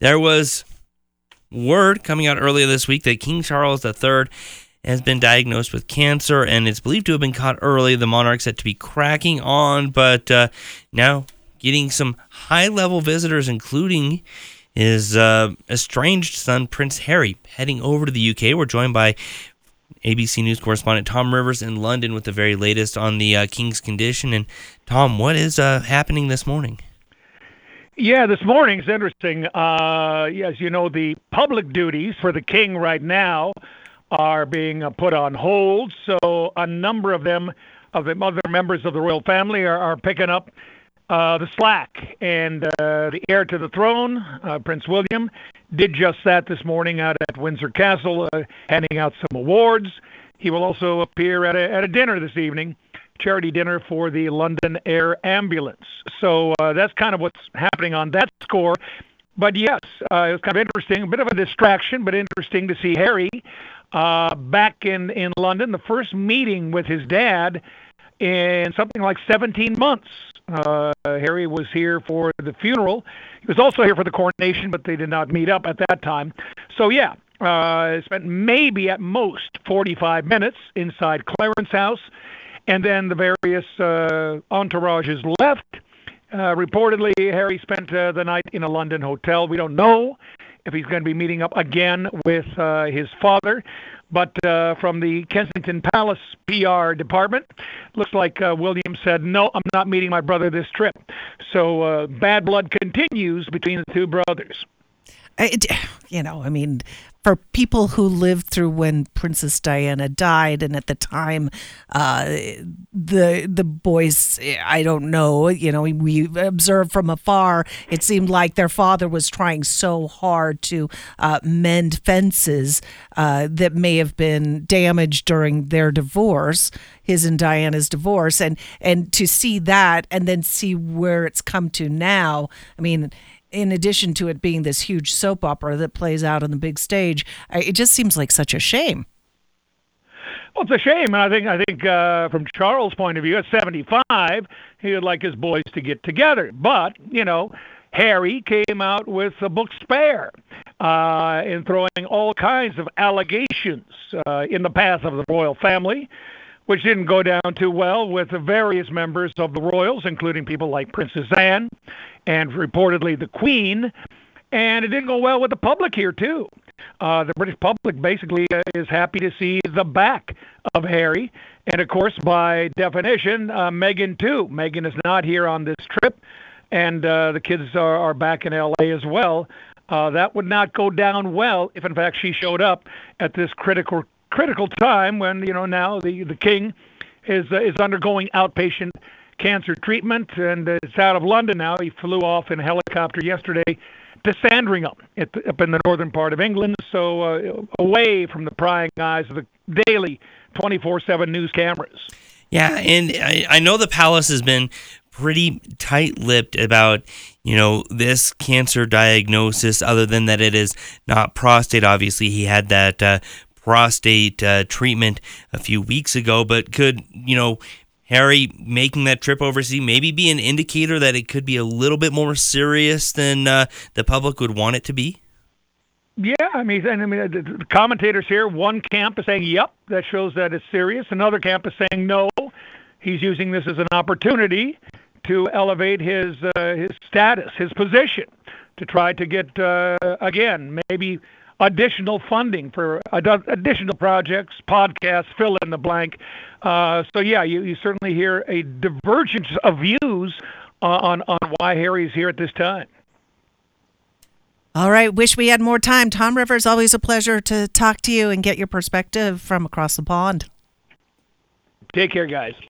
there was word coming out earlier this week that King Charles III has been diagnosed with cancer and it's believed to have been caught early. The monarch said to be cracking on, but uh, now getting some high level visitors, including his uh, estranged son, Prince Harry, heading over to the UK. We're joined by ABC News correspondent Tom Rivers in London with the very latest on the uh, King's condition. And Tom, what is uh, happening this morning? Yeah, this morning is interesting. Uh, as you know, the public duties for the king right now are being uh, put on hold. So a number of them, of the other members of the royal family, are, are picking up uh, the slack. And uh, the heir to the throne, uh, Prince William, did just that this morning out at Windsor Castle, uh, handing out some awards. He will also appear at a, at a dinner this evening, charity dinner for the London Air Ambulance. So uh, that's kind of what's happening on that score. But yes, uh, it's kind of interesting, a bit of a distraction, but interesting to see Harry uh, back in, in London, the first meeting with his dad in something like 17 months. Uh, Harry was here for the funeral. He was also here for the coronation, but they did not meet up at that time. So, yeah, uh, spent maybe at most 45 minutes inside Clarence House, and then the various uh, entourages left. Uh, reportedly, Harry spent uh, the night in a London hotel. We don't know if he's going to be meeting up again with uh, his father. But uh, from the Kensington Palace PR department, looks like uh, William said, "No, I'm not meeting my brother this trip." So uh, bad blood continues between the two brothers. It, you know, I mean, for people who lived through when Princess Diana died, and at the time, uh, the the boys, I don't know, you know, we observed from afar. It seemed like their father was trying so hard to uh, mend fences uh, that may have been damaged during their divorce, his and Diana's divorce, and and to see that, and then see where it's come to now. I mean in addition to it being this huge soap opera that plays out on the big stage, it just seems like such a shame. Well, it's a shame, and I think I think uh, from Charles' point of view, at 75, he would like his boys to get together. But you know, Harry came out with a book spare uh, in throwing all kinds of allegations uh, in the path of the royal family, which didn't go down too well with the various members of the royals, including people like Princess Anne and reportedly the Queen. And it didn't go well with the public here, too. Uh, the British public basically uh, is happy to see the back of Harry. And of course, by definition, uh, Meghan, too. Meghan is not here on this trip, and uh, the kids are, are back in LA as well. Uh, that would not go down well if, in fact, she showed up at this critical critical time when you know now the the king is uh, is undergoing outpatient cancer treatment and it's out of London now. He flew off in a helicopter yesterday to Sandringham up in the northern part of England, so uh, away from the prying eyes of the daily 24/7 news cameras. Yeah, and I, I know the palace has been pretty tight-lipped about you know this cancer diagnosis other than that it is not prostate obviously he had that uh, prostate uh, treatment a few weeks ago, but could, you know, Harry making that trip overseas maybe be an indicator that it could be a little bit more serious than uh, the public would want it to be? Yeah, I mean, I mean, the commentators here, one camp is saying, "Yep, that shows that it's serious." Another camp is saying, "No, he's using this as an opportunity to elevate his uh, his status, his position, to try to get uh, again maybe additional funding for additional projects, podcasts, fill in the blank. Uh, so yeah, you, you certainly hear a divergence of views on on why Harry's here at this time. All right, wish we had more time. Tom Rivers, always a pleasure to talk to you and get your perspective from across the pond. Take care, guys.